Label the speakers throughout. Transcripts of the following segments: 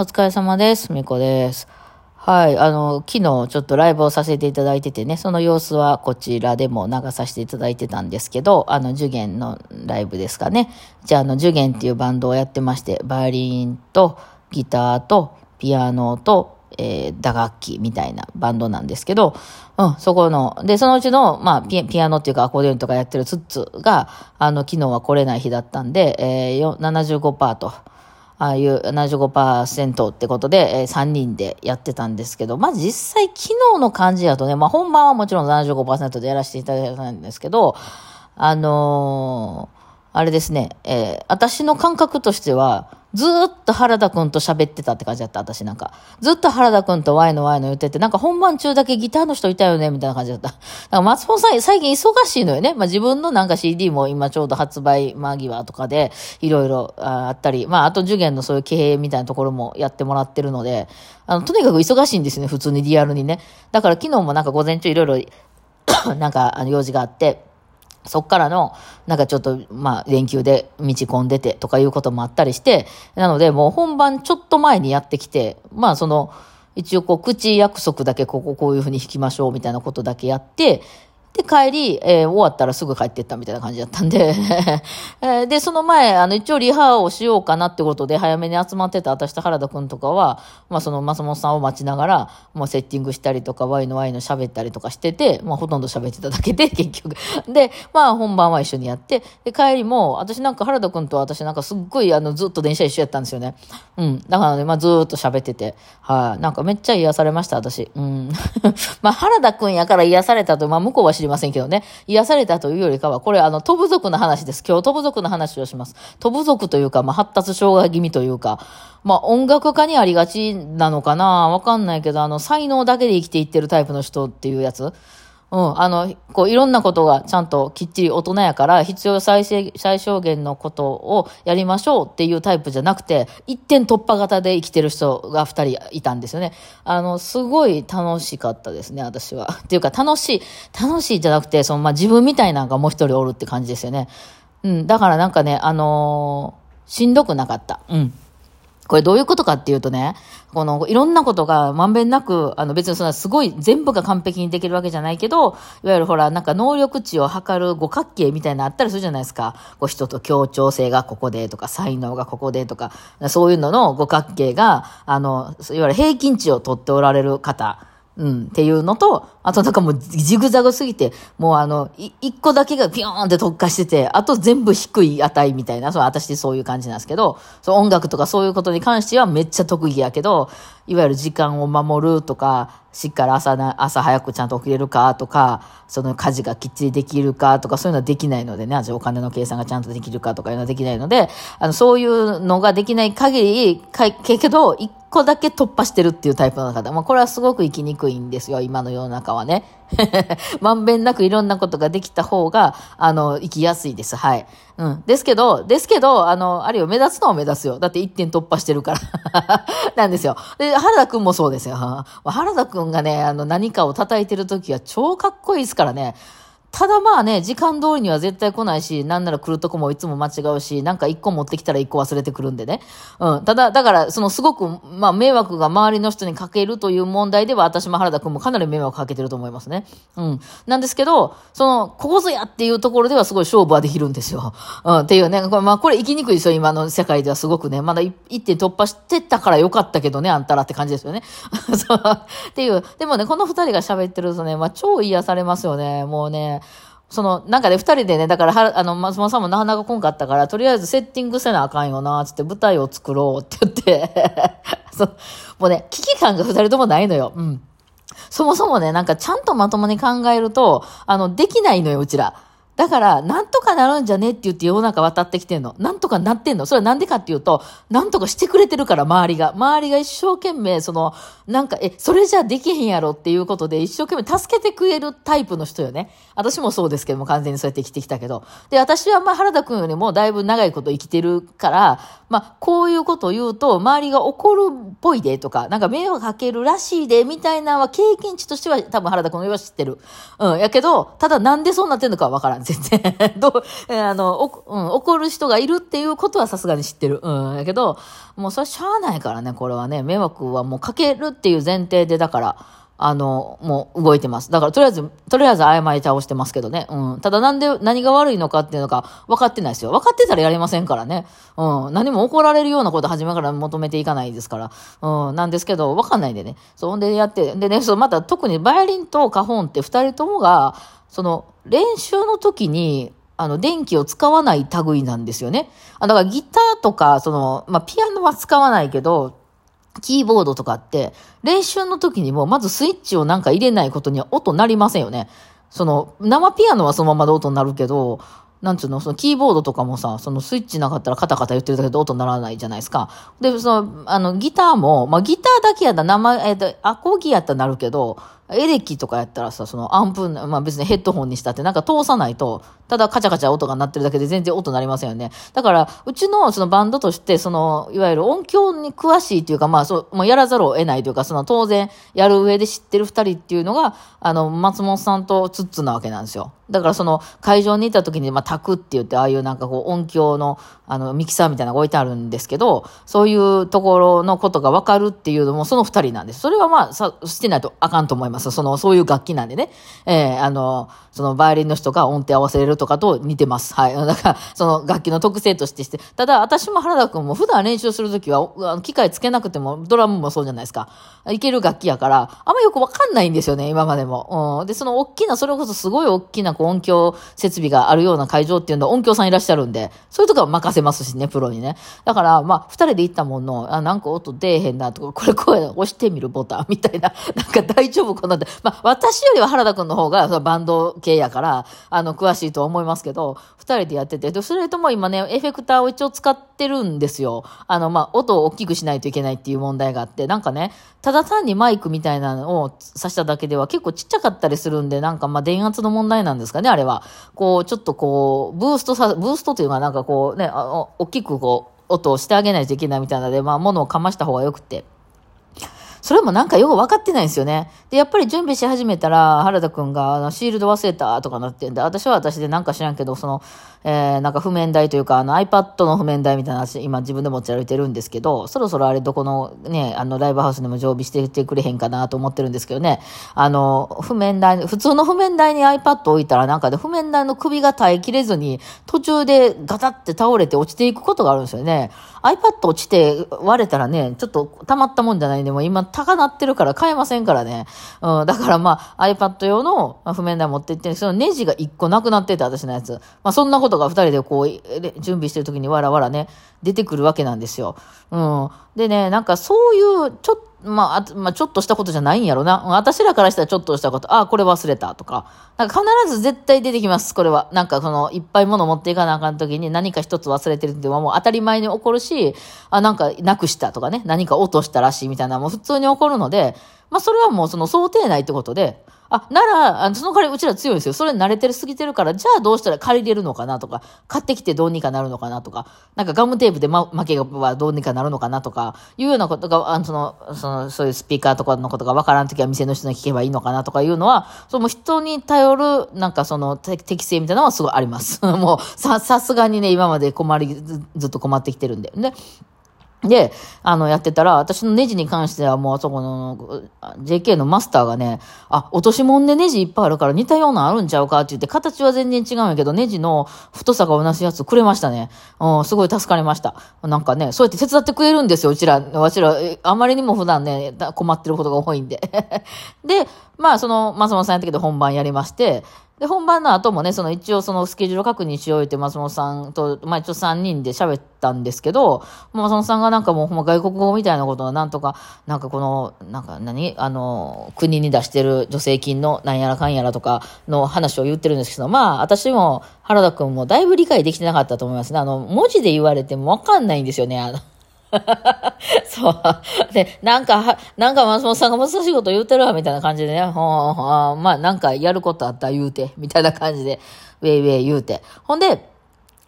Speaker 1: お疲れ様です。みこです。はい。あの、昨日ちょっとライブをさせていただいててね、その様子はこちらでも流させていただいてたんですけど、あの、受験のライブですかね。じゃあ、あの、受験っていうバンドをやってまして、バイオリンとギターとピアノと、えー打楽器みたいなバンドなんですけど、うん、そこの、で、そのうちの、まあピ、アノっていうかアコーディオンとかやってるツッツが、あの、昨日は来れない日だったんで、えー、75%と、ああいう75%ってことで、えー3人でやってたんですけど、まあ実際昨日の感じだとね、まあ本番はもちろん75%でやらせていただいたんですけど、あのあれですね、えー私の感覚としては、ずっと原田くんと喋ってたって感じだった、私なんか。ずっと原田くんとワイのワイの言ってて、なんか本番中だけギターの人いたよね、みたいな感じだった。なんか松本さん、最近忙しいのよね。まあ自分のなんか CD も今ちょうど発売間際とかで、いろいろあったり、まああと受験のそういう経営みたいなところもやってもらってるので、あの、とにかく忙しいんですね、普通にリアルにね。だから昨日もなんか午前中いろいろ、なんかあの用事があって、そっからの、なんかちょっと、まあ、連休で道込んでてとかいうこともあったりして、なので、もう本番ちょっと前にやってきて、まあ、その、一応こう、口約束だけこここういうふうに弾きましょうみたいなことだけやって、で、帰り、えー終わったらすぐ帰ってったみたいな感じだったんで、えーで、その前、あの、一応リハをしようかなってことで、早めに集まってた私と原田くんとかは、まあ、その、松本さんを待ちながら、もうセッティングしたりとか、ワイのワイの喋ったりとかしてて、まあ、ほとんど喋ってただけで、結局。で、まあ、本番は一緒にやって、で、帰りも、私なんか原田くんと私なんかすっごい、あの、ずっと電車一緒やったんですよね。うん。だからね、まあ、ずっと喋ってて、はい、なんかめっちゃ癒されました、私。うん。まあ、原田くんやから癒されたと、まあ、向こうは知りませんけどね。癒されたというよりかは、これ、あの、飛ぶ族の話です。今日飛ぶ族の話をします。飛ぶ族というか、まあ、発達障害気味というか、まあ、音楽家にありがちなのかなわかんないけど、あの、才能だけで生きていってるタイプの人っていうやつうん、あの、こう、いろんなことがちゃんときっちり大人やから、必要最最小限のことをやりましょうっていうタイプじゃなくて、一点突破型で生きてる人が二人いたんですよね。あの、すごい楽しかったですね、私は。っていうか、楽しい、楽しいじゃなくて、その、まあ、自分みたいなのがもう一人おるって感じですよね。うん、だからなんかね、あのーしんどくなかった。うん。これどういうことかっていうとね、このいろんなことがまんべんなく、あの別にそんなすごい全部が完璧にできるわけじゃないけど、いわゆるほら、なんか能力値を測る五角形みたいなのあったりするじゃないですか。こう人と協調性がここでとか、才能がここでとか、そういうのの五角形が、あの、いわゆる平均値を取っておられる方。うん、っていうのと、あとなんかもうジグザグすぎて、もうあの、一個だけがピヨーンって特化してて、あと全部低い値みたいな、そう私そういう感じなんですけど、そう音楽とかそういうことに関してはめっちゃ特技やけど、いわゆる時間を守るとか、しっかり朝な、朝早くちゃんと起きれるかとか、その家事がきっちりできるかとか、そういうのはできないのでね、お金の計算がちゃんとできるかとかいうのはできないので、あの、そういうのができない限り、かけけど、一個だけ突破してるっていうタイプの方。まあ、これはすごく生きにくいんですよ、今の世の中はね。まんべんなくいろんなことができた方が、あの、生きやすいです。はい。うん。ですけど、ですけど、あの、あるよ、目立つのは目立つよ。だって一点突破してるから。なんですよ。で、原田くんもそうですよ。原田くんがね、あの、何かを叩いてるときは超かっこいいですからね。ただまあね、時間通りには絶対来ないし、なんなら来るとこもいつも間違うし、なんか一個持ってきたら一個忘れてくるんでね。うん。ただ、だから、そのすごく、まあ迷惑が周りの人にかけるという問題では、私も原田くんもかなり迷惑かけてると思いますね。うん。なんですけど、その、ここぞやっていうところではすごい勝負はできるんですよ。うん。っていうね、これまあこれ生きにくいですよ、今の世界ではすごくね。まだ一点突破してたからよかったけどね、あんたらって感じですよね。そう。っていう。でもね、この二人が喋ってるとね、まあ超癒されますよね。もうね、その、なんかね、二人でね、だから、は、あの、松本さんもなかなか来んかったから、とりあえずセッティングせなあかんよな、つって舞台を作ろうって言って、そう、もうね、危機感が二人ともないのよ。うん。そもそもね、なんかちゃんとまともに考えると、あの、できないのよ、うちら。だから、なんとかなるんじゃねって言って世の中渡ってきてんの。なんとかなってんの。それはなんでかっていうと、なんとかしてくれてるから、周りが。周りが一生懸命、その、なんか、え、それじゃできへんやろっていうことで、一生懸命助けてくれるタイプの人よね。私もそうですけども、完全にそうやって生きてきたけど。で、私はまあ、原田くんよりもだいぶ長いこと生きてるから、まあ、こういうことを言うと、周りが怒るっぽいでとか、なんか迷惑かけるらしいで、みたいなのは経験値としては多分原田くんよりは知ってる。うん。やけど、ただなんでそうなってんのかはわからん。全然。どう、あの、お、うん、怒る人がいるっていうことはさすがに知ってる。うん。やけど、もうそれしゃあないからね、これはね、迷惑はもうかけるっていう前提で、だから、あの、もう動いてます。だから、とりあえず、とりあえず誤り倒してますけどね。うん。ただ、なんで、何が悪いのかっていうのが分かってないですよ。分かってたらやりませんからね。うん。何も怒られるようなこと初めから求めていかないですから。うん。なんですけど、分かんないんでね。そんでやって、でね、そう、また特にバイオリンとカホンって二人ともが、その、練習の時に、あの、電気を使わない類なんですよね。あだからギターとか、その、まあ、ピアノは使わないけど、キーボードとかって、練習の時にも、まずスイッチをなんか入れないことには音鳴りませんよね。その、生ピアノはそのままで音になるけど、なんつうの、そのキーボードとかもさ、そのスイッチなかったらカタカタ言ってるだけで音鳴らないじゃないですか。で、その、あの、ギターも、まあ、ギターだけやったら生、えっ、ー、と、アコギやったらなるけど、エレキとかやったらさ、そのアンプ、まあ別にヘッドホンにしたってなんか通さないと、ただカチャカチャ音が鳴ってるだけで全然音鳴りませんよね。だから、うちのそのバンドとして、その、いわゆる音響に詳しいというか、まあそう、もうやらざるを得ないというか、その当然やる上で知ってる二人っていうのが、あの、松本さんとツッツなわけなんですよ。だからその会場にいた時に、まあ、タクって言って、ああいうなんかこう音響の、あの、ミキサーみたいなのが置いてあるんですけど、そういうところのことがわかるっていうのもその二人なんです。それはまあ、さ、してないとあかんと思います。その、そういう楽器なんでね。えー、あの、そのバイオリンの人が音程合わせれるとかと似てます。はい。だから、その楽器の特性としてして。ただ、私も原田くんも普段練習するときは、機械つけなくても、ドラムもそうじゃないですか。いける楽器やから、あんまよくわかんないんですよね、今までも。うん。で、その大きな、それこそすごい大きなこう音響設備があるような会場っていうのは音響さんいらっしゃるんで、そういうとこは任せますしね、プロにね。だから、まあ、二人で行ったもの、あ、なんか音出えへんなとか、これ声押してみるボタンみたいな、なんか大丈夫かなって。まあ、私よりは原田くんの方がバンド系やから、あの、詳しいとは思いますけど、二人でやってて、で、それとも今ね、エフェクターを一応使ってるんですよ。あの、まあ、音を大きくしないといけないっていう問題があって、なんかね、ただ単にマイクみたいなのを挿しただけでは結構ちっちゃかったりするんで、なんかま、電圧の問題なんですかね、あれは。こう、ちょっとこう、ブーストさ、ブーストというのはなんかこうね、大きくこう、音をしてあげないといけないみたいなので、まあ、物をかました方がよくて。それもなんかよく分かってないんですよね。で、やっぱり準備し始めたら、原田くんが、あの、シールド忘れたとかなってんで、私は私でなんか知らんけど、その、えー、なんか譜面台というか、あの iPad の譜面台みたいな話、今自分で持ち歩いてるんですけど、そろそろあれどこのね、あのライブハウスでも常備しててくれへんかなと思ってるんですけどね、あの、譜面台、普通の譜面台に iPad 置いたらなんかで譜面台の首が耐えきれずに、途中でガタって倒れて落ちていくことがあるんですよね。iPad 落ちて割れたらね、ちょっと溜まったもんじゃないんで、も今高なってるから買えませんからね。うん、だからまあ iPad 用の譜面台持って行って、そのネジが1個なくなってて、私のやつ。まあそんなことが2人でこう、準備してる時にわらわらね、出てくるわけなんですよ。うん。でね、なんかそういう、ちょっと、まあ、まあ、ちょっとしたことじゃないんやろな。私らからしたらちょっとしたこと、ああ、これ忘れたとか。なんか必ず絶対出てきます、これは。なんかその、いっぱい物持っていかなあかん時に何か一つ忘れてるっていうのはもう当たり前に起こるし、あ、なんかなくしたとかね、何か落としたらしいみたいなもう普通に起こるので、まあそれはもうその想定内ってことで、あ、なら、その代わりうちら強いんですよ。それ慣れてるすぎてるから、じゃあどうしたら借りれるのかなとか、買ってきてどうにかなるのかなとか、なんかガムテープで、ま、負けはどうにかなるのかなとか、いうようなことが、あの、その、その、そういうスピーカーとかのことがわからんときは店の人に聞けばいいのかなとかいうのは、その人に頼る、なんかその、適性みたいなのはすごいあります。もう、さ、さすがにね、今まで困り、ずっと困ってきてるんで。ね、で、あの、やってたら、私のネジに関してはもうあそこの JK のマスターがね、あ、落とし物でネジいっぱいあるから似たようなあるんちゃうかって言って、形は全然違うんやけど、ネジの太さが同じやつくれましたね。うん、すごい助かりました。なんかね、そうやって手伝ってくれるんですよ、うちら。わちら、あまりにも普段ね、困ってることが多いんで。で、まあ、その、松本さんやったけど本番やりまして、で、本番の後もね、その一応そのスケジュール確認しようって松本さんと、まあ一応3人で喋ったんですけど、松本さんがなんかもう外国語みたいなことをなんとか、なんかこの、なんか何？あの、国に出してる助成金のなんやらかんやらとかの話を言ってるんですけど、まあ私も原田くんもだいぶ理解できてなかったと思いますね。あの、文字で言われてもわかんないんですよね。あの そう。で、なんか、なんか松本さんが難しいこと言うてるわ、みたいな感じでね、ほんほんまあ、なんかやることあったら言うて、みたいな感じで、ウェイウェイ言うて。ほんで、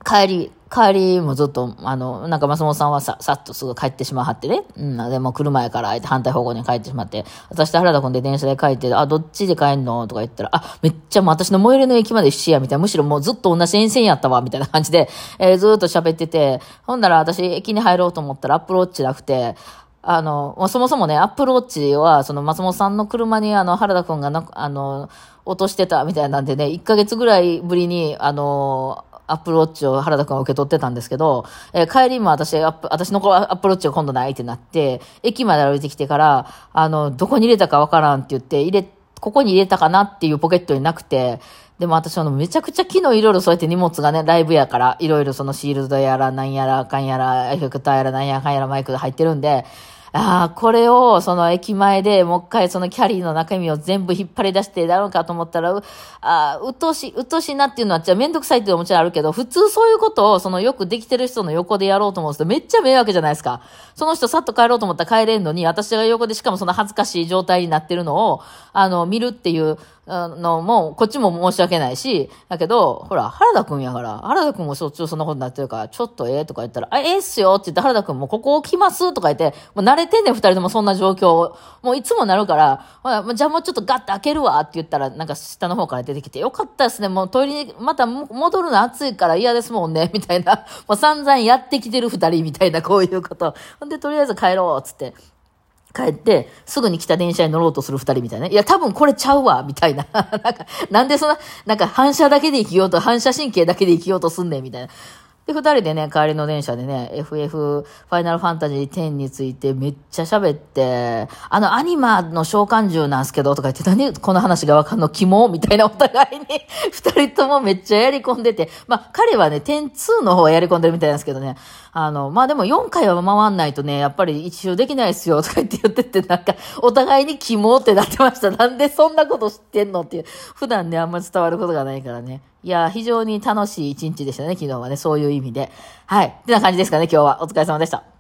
Speaker 1: 帰り、帰りもずっと、あの、なんか松本さんはさ、さっとすぐ帰ってしまはってね。うん、でも車やから反対方向に帰ってしまって、私と原田君で電車で帰って、あ、どっちで帰んのとか言ったら、あ、めっちゃもう私の最寄りの駅まで一緒や、みたいな。むしろもうずっと同じ沿線やったわ、みたいな感じで、えー、ずっと喋ってて、ほんなら私駅に入ろうと思ったら Apple Watch なくて、あの、そもそもね、 Apple Watch は、その松本さんの車に、あの、原田くんがな、あの、落としてたみたいなんでね、1ヶ月ぐらいぶりに、あの、 Apple Watch を原田くんが受け取ってたんですけど、えー、帰りも私、アップ、私の Apple Watch が今度ないってなって、駅まで歩いてきてから、あの、どこに入れたかわからんって言って、入れ、ここに入れたかなっていうポケットになくて、でも私あの、めちゃくちゃ昨日いろいろそうやって荷物がね、ライブやから、いろいろそのシールドやら、なんやら、かんやら、エフェクターやら、なんやかんやらマイクが入ってるんで、ああ、これを、その駅前でもう一回そのキャリーの中身を全部引っ張り出してだろうかと思ったら、う、ああ、うっとしい、うっとしいなっていうのは、じゃあめんどくさいっていうのももちろんあるけど、普通そういうことを、そのよくできてる人の横でやろうと思うんですけどめっちゃ迷惑じゃないですか。その人さっと帰ろうと思ったら帰れんのに、私が横でしかもその恥ずかしい状態になってるのを、あの、見るっていう、あのもう、こっちも申し訳ないし、だけど、ほら、原田くんやから、原田くんもしょっちゅうそんなことになってるから、ちょっとええとか言ったら、あ、ええっすよって言って原田くんもここ置きますとか言って、もう慣れてんねん、二人ともそんな状況。もういつもなるから、じゃあもうちょっとガッて開けるわって言ったら、なんか下の方から出てきて、よかったですね、もうトイレに、また戻るの暑いから嫌ですもんね、みたいな。もう散々やってきてる二人みたいな、こういうこと。ほんで、とりあえず帰ろう、つって。帰って、すぐに来た電車に乗ろうとする二人みたいな。いや、多分これちゃうわ、みたいな。なんか、なんでそんな、なんか反射だけで生きようと、反射神経だけで生きようとすんねん、みたいな。で、二人でね、帰りの電車でね、FF ファイナルファンタジー10についてめっちゃ喋って、あの、アニマの召喚獣なんすけど、とか言って、何この話がわかんの肝みたいなお互いに 二人ともめっちゃやり込んでて、まあ、彼はね、10-2の方はやり込んでるみたいなんですけどね、あの、まあ、でも4回は回んないとね、やっぱり一周できないっすよ、とか言って言ってて、なんか、お互いに肝ってなってました。なんでそんなこと知ってんのっていう。普段ね、あんまり伝わることがないからね。いや、非常に楽しい一日でしたね、昨日はね。そういう意味で。はい。ってな感じですかね、今日は。お疲れ様でした。